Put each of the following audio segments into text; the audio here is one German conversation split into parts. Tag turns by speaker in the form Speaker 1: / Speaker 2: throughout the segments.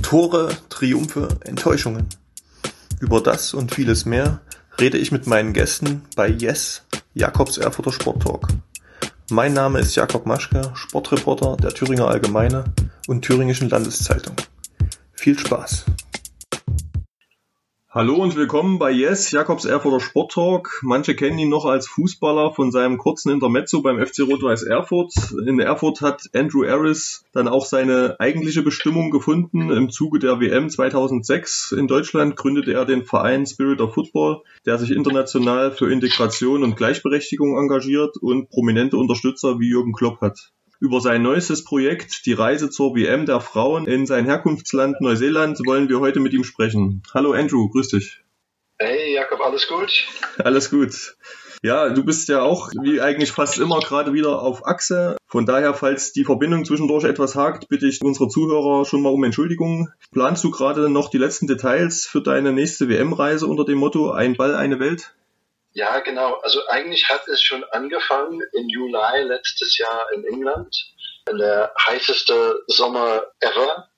Speaker 1: Tore, Triumphe, Enttäuschungen. Über das und vieles mehr rede ich mit meinen Gästen bei Yes, Jakobs Erfurter Sport Talk. Mein Name ist Jakob Maschke, Sportreporter der Thüringer Allgemeine und Thüringischen Landeszeitung. Viel Spaß! Hallo und willkommen bei Yes, Jakobs Erfurter Sport Talk. Manche kennen ihn noch als Fußballer von seinem kurzen Intermezzo beim FC Rot-Weiß Erfurt. In Erfurt hat Andrew Harris dann auch seine eigentliche Bestimmung gefunden. Im Zuge der WM 2006 in Deutschland gründete er den Verein Spirit of Football, der sich international für Integration und Gleichberechtigung engagiert und prominente Unterstützer wie Jürgen Klopp hat. Über sein neuestes Projekt, die Reise zur WM der Frauen in sein Herkunftsland Neuseeland, wollen wir heute mit ihm sprechen. Hallo Andrew, grüß dich.
Speaker 2: Hey Jakob, alles gut?
Speaker 1: Alles gut. Ja, du bist ja auch wie eigentlich fast immer gerade wieder auf Achse. Von daher, falls die Verbindung zwischendurch etwas hakt, bitte ich unsere Zuhörer schon mal um Entschuldigung. Planst du gerade noch die letzten Details für deine nächste WM-Reise unter dem Motto Ein Ball, eine Welt?
Speaker 2: Ja, genau. Also eigentlich hat es schon angefangen im Juli letztes Jahr in England. Der heißeste Sommer ever.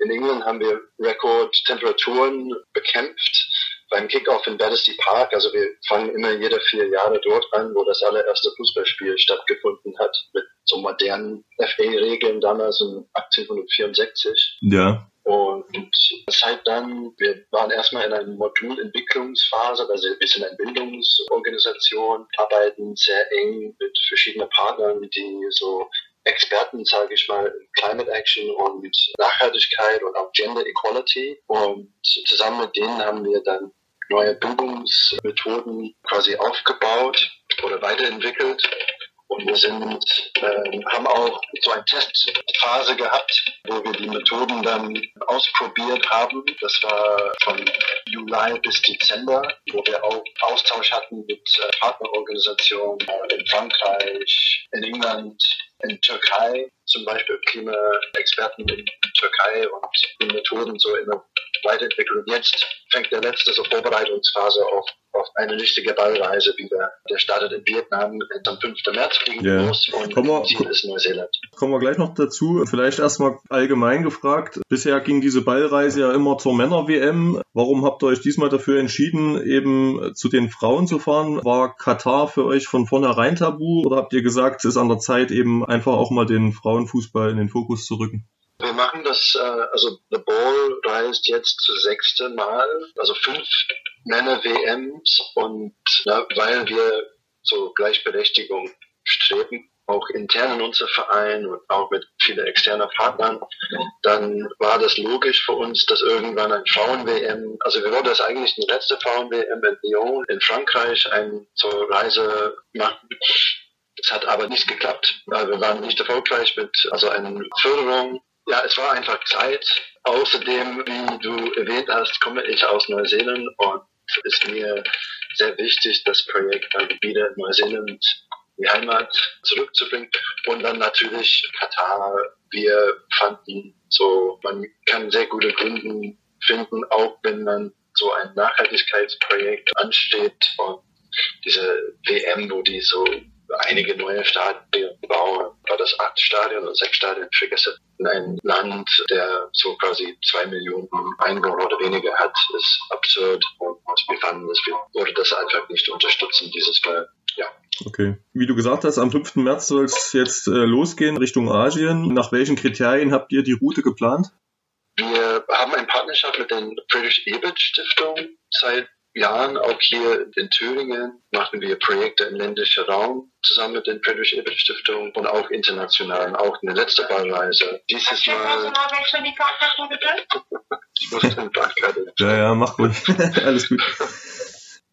Speaker 2: In England haben wir Rekordtemperaturen bekämpft beim Kickoff in Battersea Park. Also wir fangen immer jede vier Jahre dort an, wo das allererste Fußballspiel stattgefunden hat mit so modernen FA-Regeln damals in 1864.
Speaker 1: Ja.
Speaker 2: Und seit dann, wir waren erstmal in einer Modulentwicklungsphase, also wir sind eine Bildungsorganisation, arbeiten sehr eng mit verschiedenen Partnern, die so Experten, sage ich mal, Climate Action und Nachhaltigkeit und auch Gender Equality. Und zusammen mit denen haben wir dann neue Bildungsmethoden quasi aufgebaut oder weiterentwickelt und wir sind, äh, haben auch so eine Testphase gehabt, wo wir die Methoden dann ausprobiert haben. Das war von Juli bis Dezember, wo wir auch Austausch hatten mit äh, Partnerorganisationen äh, in Frankreich, in England, in Türkei, zum Beispiel Klimaexperten in Türkei und die Methoden so in der Weiterentwicklung. Jetzt fängt der letzte so Vorbereitungsphase auf auf eine richtige Ballreise wieder. Der startet in Vietnam am 5. März fliegen yeah. los und kommen wir, Ziel ist Neuseeland.
Speaker 1: Kommen wir gleich noch dazu. Vielleicht erstmal allgemein gefragt. Bisher ging diese Ballreise ja immer zur Männer-WM. Warum habt ihr euch diesmal dafür entschieden, eben zu den Frauen zu fahren? War Katar für euch von vornherein tabu oder habt ihr gesagt, es ist an der Zeit, eben einfach auch mal den Frauenfußball in den Fokus zu rücken?
Speaker 2: Wir machen das, äh, also The Ball reist jetzt das sechste Mal, also fünf Männer-WMs und na, weil wir so Gleichberechtigung streben, auch intern in unser Verein und auch mit vielen externen Partnern, dann war das logisch für uns, dass irgendwann ein Frauen-WM, also wir wollten das eigentlich die letzte Frauen-WM in Lyon in Frankreich eine Reise machen. Es hat aber nicht geklappt, weil wir waren nicht erfolgreich mit also einer Förderung ja, es war einfach Zeit. Außerdem, wie du erwähnt hast, komme ich aus Neuseeland und ist mir sehr wichtig, das Projekt dann wieder in Neuseeland die Heimat zurückzubringen. Und dann natürlich Katar. Wir fanden so, man kann sehr gute Gründe finden, auch wenn man so ein Nachhaltigkeitsprojekt ansteht und diese WM, wo die so einige neue Stadien bauen, war das acht Stadien oder sechs Stadien, ich vergesse. In einem Land, der so quasi zwei Millionen Einwohner oder weniger hat, ist absurd und wir fanden, dass wir würde das einfach nicht unterstützen, dieses Mal. Ja.
Speaker 1: Okay. Wie du gesagt hast, am 5. März soll es jetzt äh, losgehen Richtung Asien. Nach welchen Kriterien habt ihr die Route geplant?
Speaker 2: Wir haben eine Partnerschaft mit der Friedrich Ebert Stiftung seit Jahren, auch hier in Thüringen, machen wir Projekte im ländlichen Raum zusammen mit der Friedrich Ebert Stiftung und auch international, auch eine letzte Ballreise. Dieses Mal.
Speaker 1: ich muss den Bachkarte. Ja, ja, mach ruhig. Alles gut.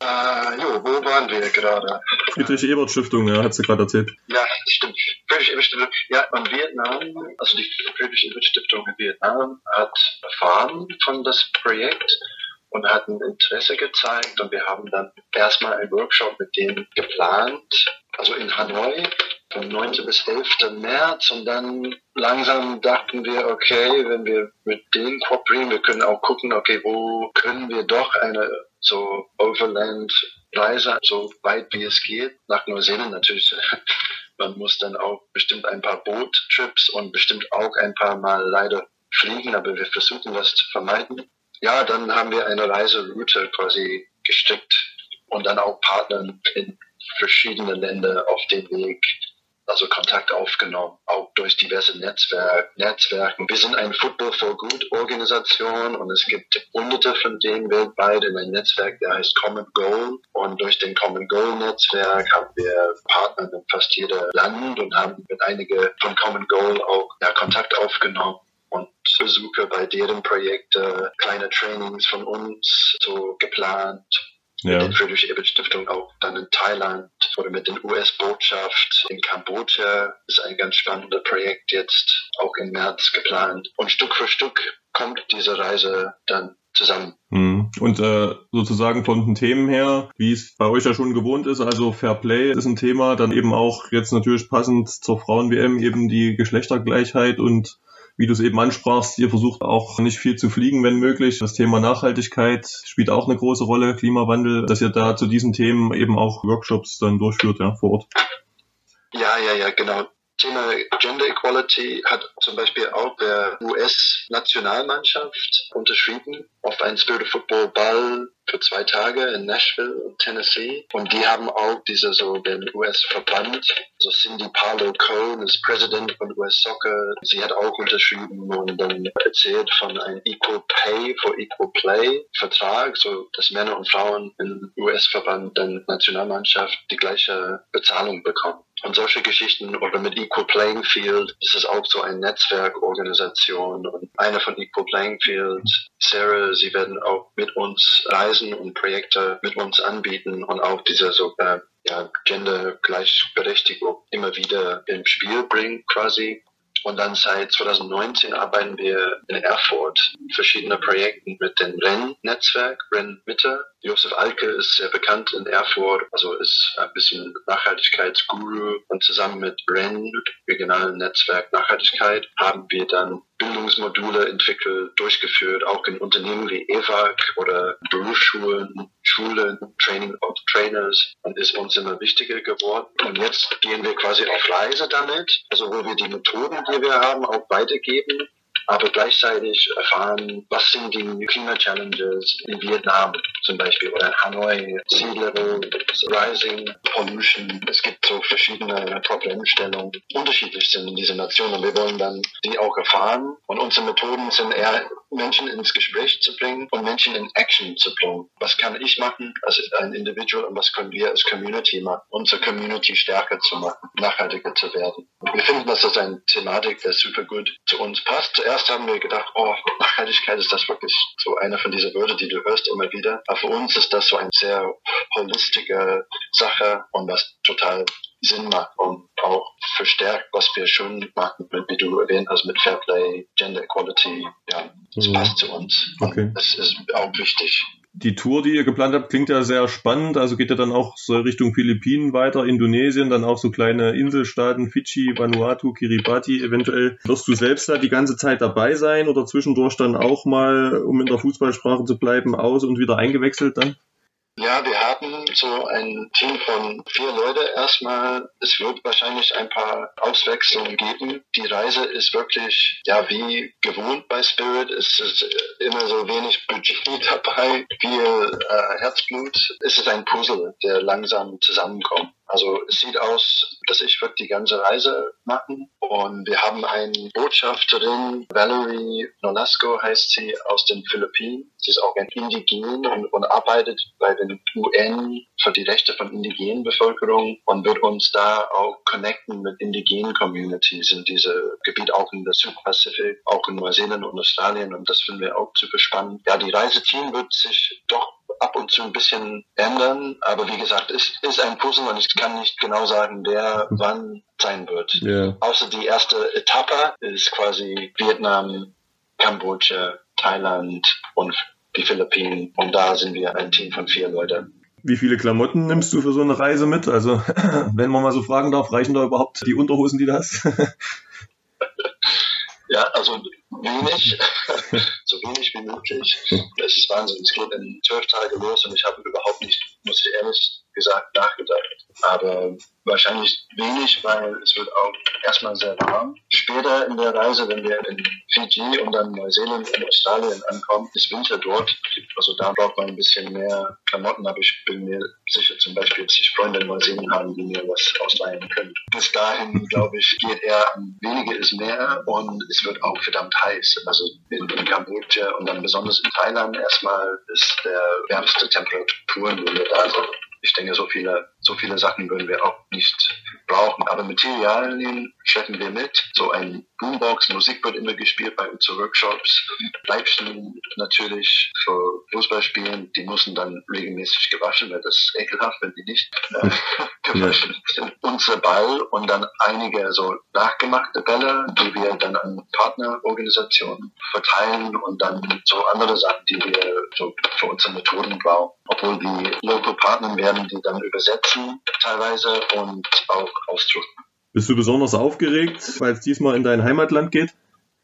Speaker 2: Äh, jo, wo waren wir gerade?
Speaker 1: Friedrich Ebert Stiftung, ja, hat sie gerade erzählt.
Speaker 2: Ja, stimmt. Friedrich Ebert Stiftung. Ja, in Vietnam, also die Friedrich Ebert Stiftung in Vietnam hat erfahren von das Projekt und hatten Interesse gezeigt und wir haben dann erstmal einen Workshop mit denen geplant, also in Hanoi vom 9. bis 11. März und dann langsam dachten wir, okay, wenn wir mit denen kooperieren, wir können auch gucken, okay, wo können wir doch eine so Overland-Reise, so weit wie es geht, nach Neuseeland natürlich. Man muss dann auch bestimmt ein paar Boot-Trips und bestimmt auch ein paar Mal leider fliegen, aber wir versuchen das zu vermeiden. Ja, dann haben wir eine Reiseroute quasi gestrickt und dann auch Partner in verschiedene Länder auf dem Weg also Kontakt aufgenommen, auch durch diverse Netzwerk, Netzwerken. Wir sind eine Football for Good Organisation und es gibt hunderte von denen weltweit in einem Netzwerk, der heißt Common Goal. Und durch den Common Goal Netzwerk haben wir Partner in fast jedem Land und haben mit einigen von Common Goal auch ja, Kontakt aufgenommen und Besuche bei deren Projekte, kleine Trainings von uns so geplant ja. mit der Friedrich Ebert Stiftung auch dann in Thailand oder mit der US-Botschaft in Kambodscha ist ein ganz spannendes Projekt jetzt auch im März geplant. Und Stück für Stück kommt diese Reise dann zusammen.
Speaker 1: Mhm. Und äh, sozusagen von den Themen her, wie es bei euch ja schon gewohnt ist, also Fair Play ist ein Thema, dann eben auch jetzt natürlich passend zur Frauen-WM eben die Geschlechtergleichheit und wie du es eben ansprachst, ihr versucht auch nicht viel zu fliegen, wenn möglich. Das Thema Nachhaltigkeit spielt auch eine große Rolle, Klimawandel, dass ihr da zu diesen Themen eben auch Workshops dann durchführt, ja, vor Ort.
Speaker 2: Ja, ja, ja, genau. Thema Gender Equality hat zum Beispiel auch der US-Nationalmannschaft unterschrieben auf einen Spirit Football Ball für zwei Tage in Nashville, Tennessee. Und die haben auch diese so den US-Verband, so Cindy Parlo Cone ist Präsident von US Soccer. Sie hat auch unterschrieben und dann erzählt von einem Equal Pay for Equal Play Vertrag, so dass Männer und Frauen im US-Verband der Nationalmannschaft die gleiche Bezahlung bekommen. Und solche Geschichten oder mit Equal Playing Field ist es auch so eine Netzwerkorganisation und eine von Equal Playing Field, Sarah, sie werden auch mit uns reisen und Projekte mit uns anbieten und auch diese so äh, ja, Gender-Gleichberechtigung immer wieder im Spiel bringen quasi. Und dann seit 2019 arbeiten wir in Erfurt verschiedene Projekte mit dem Renn-Netzwerk, Renn-Mitte. Josef Alke ist sehr bekannt in Erfurt, also ist ein bisschen Nachhaltigkeitsguru. Und zusammen mit Renn, regionalen Netzwerk Nachhaltigkeit, haben wir dann Bildungsmodule entwickelt, durchgeführt, auch in Unternehmen wie EVAC oder Berufsschulen, Schulen, Training of Trainers und ist uns immer wichtiger geworden. Und jetzt gehen wir quasi auf Reise damit, also wo wir die Methoden, die wir haben, auch weitergeben aber gleichzeitig erfahren, was sind die Klima-Challenges in Vietnam zum Beispiel oder in Hanoi, Sea Level, Rising, Pollution. Es gibt so verschiedene Problemstellungen, unterschiedlich sind in diesen Nationen. Wir wollen dann die auch erfahren und unsere Methoden sind eher Menschen ins Gespräch zu bringen und Menschen in Action zu bringen. Was kann ich machen als ein Individual und was können wir als Community machen, unsere Community stärker zu machen, nachhaltiger zu werden. Wir finden, dass das eine Thematik, der super gut zu uns passt. Zuerst haben wir gedacht, oh, Nachhaltigkeit ist das wirklich so eine von diesen Wörtern, die du hörst immer wieder. Aber für uns ist das so eine sehr holistische Sache und was total Sinn macht und auch verstärkt, was wir schon machen, wie du erwähnt hast, mit Fairplay, Gender Equality. Ja, das mhm. passt zu uns. Okay. Das ist auch wichtig.
Speaker 1: Die Tour, die ihr geplant habt, klingt ja sehr spannend. Also geht ja dann auch so Richtung Philippinen weiter, Indonesien, dann auch so kleine Inselstaaten, Fidschi, Vanuatu, Kiribati. Eventuell wirst du selbst da die ganze Zeit dabei sein oder zwischendurch dann auch mal, um in der Fußballsprache zu bleiben, aus und wieder eingewechselt dann?
Speaker 2: Ja, wir haben so ein Team von vier Leute erstmal. Es wird wahrscheinlich ein paar Auswechslungen geben. Die Reise ist wirklich, ja, wie gewohnt bei Spirit. Es ist immer so wenig Budget dabei, viel äh, Herzblut. Es ist ein Puzzle, der langsam zusammenkommt. Also es sieht aus, dass ich wird die ganze Reise machen und wir haben eine Botschafterin, Valerie Nolasco heißt sie, aus den Philippinen. Sie ist auch ein Indigen und, und arbeitet bei den UN für die Rechte von indigenen Bevölkerung und wird uns da auch connecten mit indigenen Communities in diesem Gebiet, auch in der Südpazifik, auch in Neuseeland und Australien und das finden wir auch super spannend. Ja, die Reiseteam wird sich doch ab und zu ein bisschen ändern. Aber wie gesagt, es ist ein Puzzle und ich kann nicht genau sagen, wer wann sein wird. Yeah. Außer die erste Etappe ist quasi Vietnam, Kambodscha, Thailand und die Philippinen. Und da sind wir ein Team von vier Leuten.
Speaker 1: Wie viele Klamotten nimmst du für so eine Reise mit? Also, wenn man mal so fragen darf, reichen da überhaupt die Unterhosen, die du hast?
Speaker 2: ja, also wenig, wenig wie möglich. Das ist Wahnsinn. Es geht in zwölf Tage los und ich habe überhaupt nicht, muss ich ehrlich gesagt, nachgedacht. Aber wahrscheinlich wenig, weil es wird auch erstmal sehr warm. Später in der Reise, wenn wir in Fiji und dann Neuseeland und Australien ankommen, ist Winter dort. Also da braucht man ein bisschen mehr Klamotten, aber ich bin mir sicher zum Beispiel, dass ich Freunde in Neuseeland haben, die mir was ausleihen können. Bis dahin, glaube ich, geht eher weniger ist mehr und es wird auch verdammt heiß. Also in, in Kambodscha und dann besonders in Thailand erstmal ist der wärmste Temperaturen, wo wir da sind ich denke, so viele, so viele Sachen würden wir auch nicht brauchen. Aber Materialien schleppen wir mit. So ein Boombox, Musik wird immer gespielt bei unseren Workshops. Leibchen natürlich für Fußballspielen, die müssen dann regelmäßig gewaschen, weil das ist ekelhaft, wenn die nicht äh, gewaschen sind. Unser Ball und dann einige so nachgemachte Bälle, die wir dann an Partnerorganisationen verteilen und dann so andere Sachen, die wir so für unsere Methoden brauchen. Obwohl die Local Partner werden die dann übersetzen teilweise und auch ausdrucken.
Speaker 1: Bist du besonders aufgeregt, weil es diesmal in dein Heimatland geht?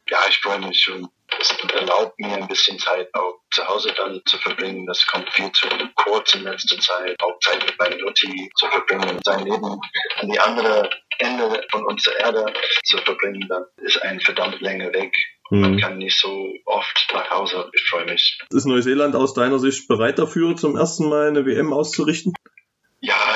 Speaker 2: Ja, ich freue mich schon. Es erlaubt mir ein bisschen Zeit auch zu Hause dann zu verbringen. Das kommt viel zu kurz in letzter Zeit. Auch Zeit mit meiner Mutti zu verbringen, sein Leben an die andere Ende von unserer Erde zu verbringen. Dann ist ein verdammt länger Weg. Man hm. kann nicht so oft nach Hause. Ich freue mich.
Speaker 1: Ist Neuseeland aus deiner Sicht bereit dafür, zum ersten Mal eine WM auszurichten?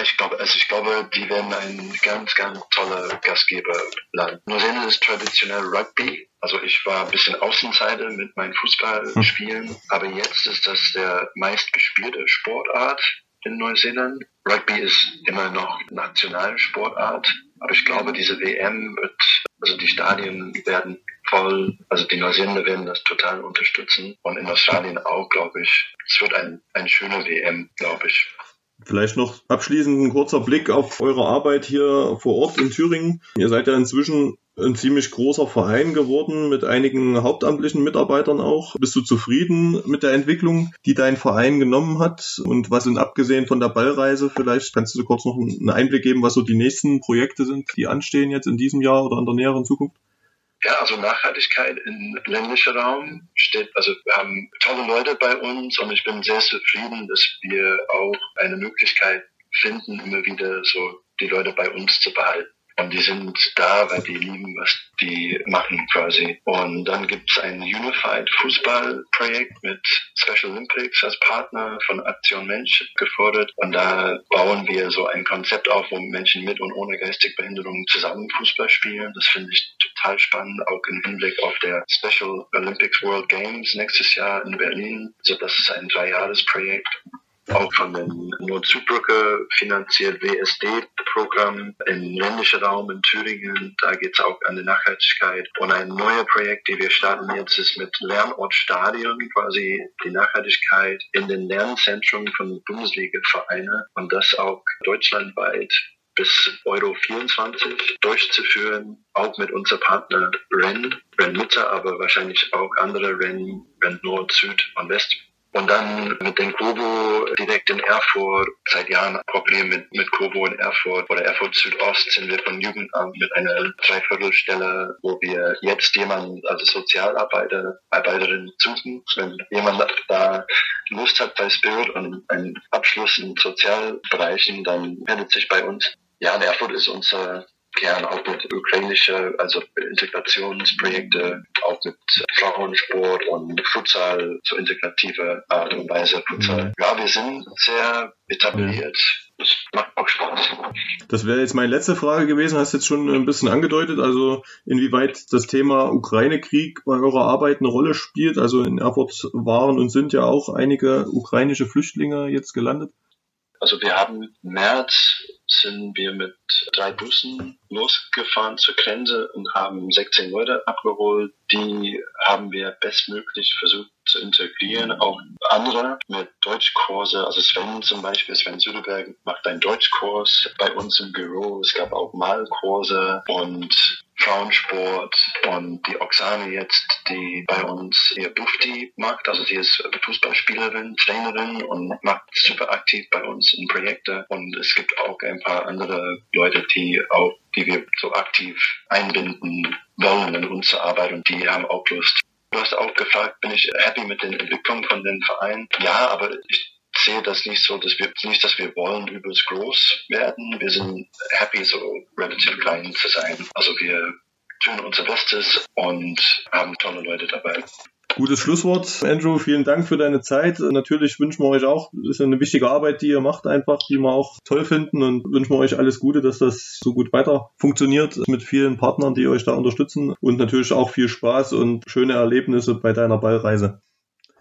Speaker 2: Ich glaube, also ich glaube, die werden ein ganz, ganz toller Gastgeberland. Neuseeland ist traditionell Rugby. Also ich war ein bisschen Außenseiter mit meinen Fußballspielen, hm. aber jetzt ist das der meistgespielte Sportart in Neuseeland. Rugby ist immer noch Nationalsportart, aber ich glaube, diese WM wird, also die Stadien werden voll, also die Neuseeländer werden das total unterstützen und in Australien auch, glaube ich. Es wird ein, ein schöner WM, glaube ich.
Speaker 1: Vielleicht noch abschließend ein kurzer Blick auf eure Arbeit hier vor Ort in Thüringen. Ihr seid ja inzwischen ein ziemlich großer Verein geworden mit einigen hauptamtlichen Mitarbeitern auch. Bist du zufrieden mit der Entwicklung, die dein Verein genommen hat? Und was sind abgesehen von der Ballreise, vielleicht kannst du kurz noch einen Einblick geben, was so die nächsten Projekte sind, die anstehen jetzt in diesem Jahr oder in der näheren Zukunft?
Speaker 2: Ja, also Nachhaltigkeit im ländlichen Raum steht, also wir haben tolle Leute bei uns und ich bin sehr zufrieden, dass wir auch eine Möglichkeit finden, immer wieder so die Leute bei uns zu behalten. Und die sind da, weil die lieben, was die machen quasi. Und dann gibt es ein Unified Fußballprojekt mit Special Olympics als Partner von Aktion Mensch gefordert. Und da bauen wir so ein Konzept auf, wo Menschen mit und ohne geistige Behinderung zusammen Fußball spielen. Das finde ich total spannend, auch im Hinblick auf der Special Olympics World Games nächstes Jahr in Berlin. Also das ist ein Dreijahresprojekt auch von den Nord-Süd-Brücke finanziert WSD-Programm im ländlichen Raum in Thüringen. Da geht es auch an die Nachhaltigkeit. Und ein neues Projekt, die wir starten jetzt, ist mit Lernortstadion, quasi die Nachhaltigkeit in den Lernzentren von Bundesliga-Vereinen und das auch deutschlandweit bis Euro 24 durchzuführen, auch mit unserem Partner REN, REN Mitte, aber wahrscheinlich auch andere REN, REN Nord, Süd und West und dann mit den Kobo direkt in Erfurt, seit Jahren Problem mit, mit Kobo in Erfurt oder Erfurt Südost sind wir von Jugendamt mit einer Dreiviertelstelle, wo wir jetzt jemanden, also Sozialarbeiter, Arbeiterin suchen. Wenn jemand da Lust hat bei Spirit und einen Abschluss in Sozialbereichen, dann meldet sich bei uns. Ja, in Erfurt ist unser gern auch mit ukrainische, also Integrationsprojekte, auch mit Frauensport und Futsal, so integrative Art und Weise Futsal. Mhm. Ja, wir sind sehr etabliert. Das macht auch Spaß.
Speaker 1: Das wäre jetzt meine letzte Frage gewesen, hast jetzt schon ein bisschen angedeutet, also inwieweit das Thema Ukraine-Krieg bei eurer Arbeit eine Rolle spielt. Also in Erfurt waren und sind ja auch einige ukrainische Flüchtlinge jetzt gelandet.
Speaker 2: Also wir haben im März sind wir mit drei Bussen losgefahren zur Grenze und haben 16 Leute abgeholt. Die haben wir bestmöglich versucht zu integrieren. Auch andere mit Deutschkurse, also Sven zum Beispiel, Sven Südeberg macht einen Deutschkurs bei uns im Büro. Es gab auch Malkurse und Frauensport und die Oksane jetzt, die bei uns ihr Bufti macht. Also sie ist Fußballspielerin, Trainerin und macht super aktiv bei uns in Projekte. Und es gibt auch ein paar andere Leute, die auch, die wir so aktiv einbinden wollen in unsere Arbeit und die haben auch Lust. Du hast auch gefragt, bin ich happy mit den Entwicklungen von den Vereinen? Ja, aber ich sehe das nicht so, dass wir nicht, dass wir wollen übelst groß werden. Wir sind happy, so relativ klein zu sein. Also wir tun unser Bestes und haben tolle Leute dabei.
Speaker 1: Gutes Schlusswort, Andrew. Vielen Dank für deine Zeit. Natürlich wünschen wir euch auch, das ist eine wichtige Arbeit, die ihr macht, einfach, die wir auch toll finden und wünschen wir euch alles Gute, dass das so gut weiter funktioniert mit vielen Partnern, die euch da unterstützen und natürlich auch viel Spaß und schöne Erlebnisse bei deiner Ballreise.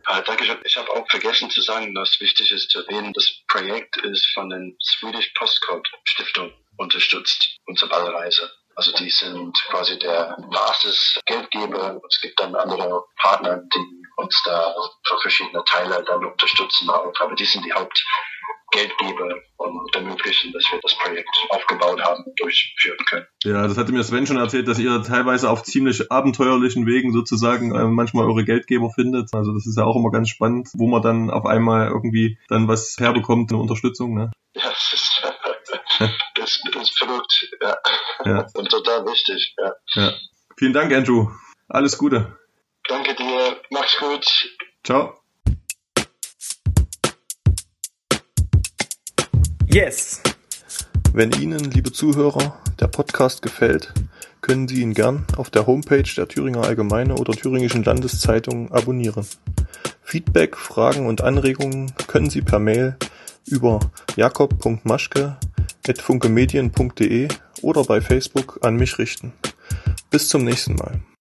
Speaker 2: Ah, danke. Ich habe auch vergessen zu sagen, dass wichtig ist zu erwähnen, das Projekt ist von der Swedish Postcode Stiftung unterstützt, unsere Ballreise. Also die sind quasi der Basisgeldgeber. Es gibt dann andere Partner, die uns da für verschiedene Teile dann unterstützen auch. Aber die sind die Hauptgeldgeber und ermöglichen, dass wir das Projekt aufgebaut haben und durchführen können.
Speaker 1: Ja, das hatte mir Sven schon erzählt, dass ihr teilweise auf ziemlich abenteuerlichen Wegen sozusagen äh, manchmal eure Geldgeber findet. Also das ist ja auch immer ganz spannend, wo man dann auf einmal irgendwie dann was herbekommt, eine Unterstützung. Ne?
Speaker 2: Ja, das ist, das, das ist verrückt. Ja. ja. Und total wichtig. Ja.
Speaker 1: ja. Vielen Dank, Andrew. Alles Gute.
Speaker 2: Danke dir. Mach's gut.
Speaker 1: Ciao.
Speaker 3: Yes. Wenn Ihnen, liebe Zuhörer, der Podcast gefällt, können Sie ihn gern auf der Homepage der Thüringer Allgemeine oder Thüringischen Landeszeitung abonnieren. Feedback, Fragen und Anregungen können Sie per Mail über jakob.maschke.funkemedien.de oder bei Facebook an mich richten. Bis zum nächsten Mal.